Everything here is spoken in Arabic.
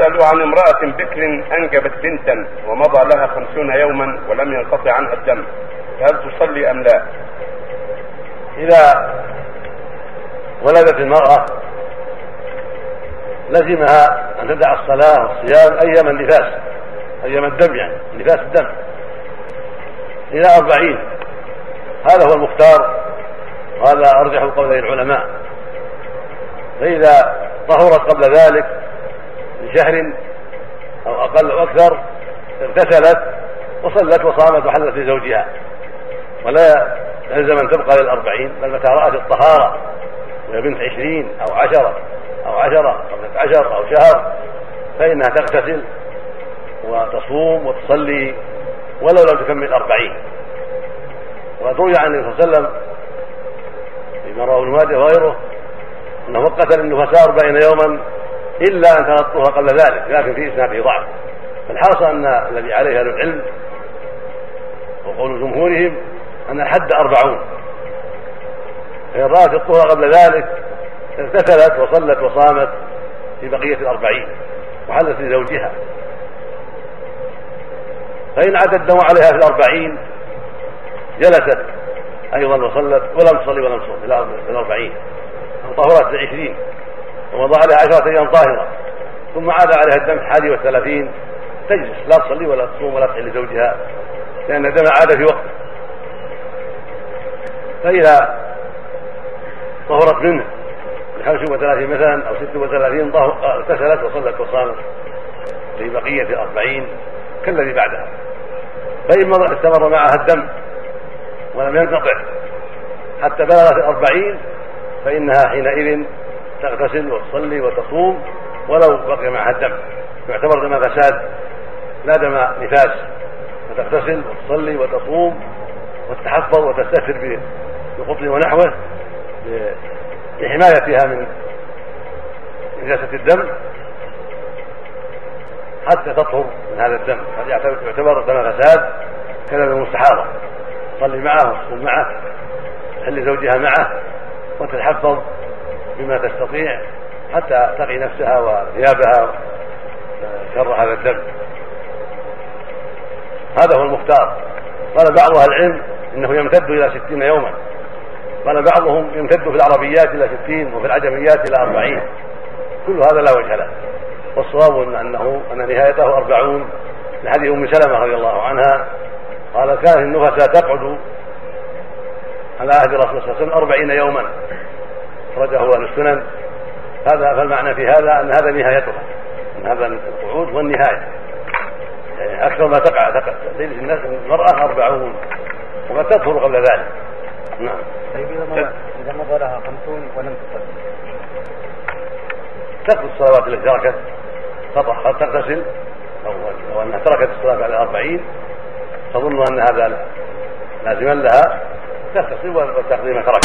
يسأل عن امرأة بكر أنجبت بنتا ومضى لها خمسون يوما ولم ينقطع عنها الدم. فهل تصلي أم لا؟ إذا ولدت المرأة لزمها أن تدع الصلاة والصيام أيام النفاس أيام الدم يعني نفاس الدم إلى أربعين. هذا هو المختار وهذا أرجح قولي العلماء. فإذا طهرت قبل ذلك بشهر أو أقل أو أكثر اغتسلت وصلت وصامت وحلت لزوجها. ولا يلزم أن تبقى للأربعين بل متى رأت الطهارة وهي بنت عشرين أو عشرة أو عشرة أو عشر أو شهر فإنها تغتسل وتصوم وتصلي ولو لم تكمل أربعين وقد روي عن النبي صلى الله عليه وسلم فيما رواه ابن ماجه وغيره أنه وقت النفساء أربعين يوما إلا أن تنطوها قبل ذلك لكن في اسناده ضعف. فالحاصل أن الذي عليه أهل العلم وقول جمهورهم أن الحد أربعون. فإن رأت الطهر قبل ذلك اغتسلت وصلت وصامت في بقية الأربعين وحلت لزوجها. فإن عاد الدم عليها في الأربعين جلست أيضا وصلت ولم تصلي ولم تصوم في الأربعين طهرت العشرين ومضى عليها عشرة أيام طاهرة. ثم عاد عليها الدم الحادي والثلاثين تجلس لا تصلي ولا تصوم ولا تحل لزوجها لأن الدم عاد في وقته. فإذا طهرت منه بخمس وثلاثين مثلا أو ست وثلاثين اغتسلت وصلت وصامت في بقية الأربعين كالذي بعدها. فإن استمر معها الدم ولم ينقطع حتى بلغت الأربعين فإنها حينئذ تغتسل وتصلي وتصوم ولو بقي معها الدم. يعتبر دم فساد لا دم نفاس. فتغتسل وتصلي وتصوم وتتحفظ وتستثر بقطن ونحوه لحمايتها من نجاسة الدم حتى تطهر من هذا الدم. هذا يعتبر دم فساد كذا المستحاضة تصلي معه وتصوم معه تحل زوجها معه وتتحفظ بما تستطيع حتى تقي نفسها وثيابها شر هذا الدم. هذا هو المختار. قال بعض أهل العلم إنه يمتد إلى ستين يوما. قال بعضهم يمتد في العربيات إلى ستين وفي العجميات إلى أربعين. كل هذا لا وجه له. والصواب انه أن نهايته أربعون. لحديث أم سلمة رضي الله عنها قال كانت النفساء تقعد على عهد الرسول صلى الله عليه وسلم أربعين يوما. أخرجه أهل السنن. هذا فالمعنى في هذا أن هذا نهايتها أن هذا القعود هو النهاية يعني أكثر ما تقع تقع. الناس المرأة أربعون وقد تطهر قبل ذلك. نعم. طيب إذا مضى لها خمسون ولم تصلي تقضي الصلوات التي تركت. تطهر تغتسل. أو لو أنها تركت الصلاة على الأربعين تظن أن هذا لازما لها. تغتسل وتقضي ما ترك.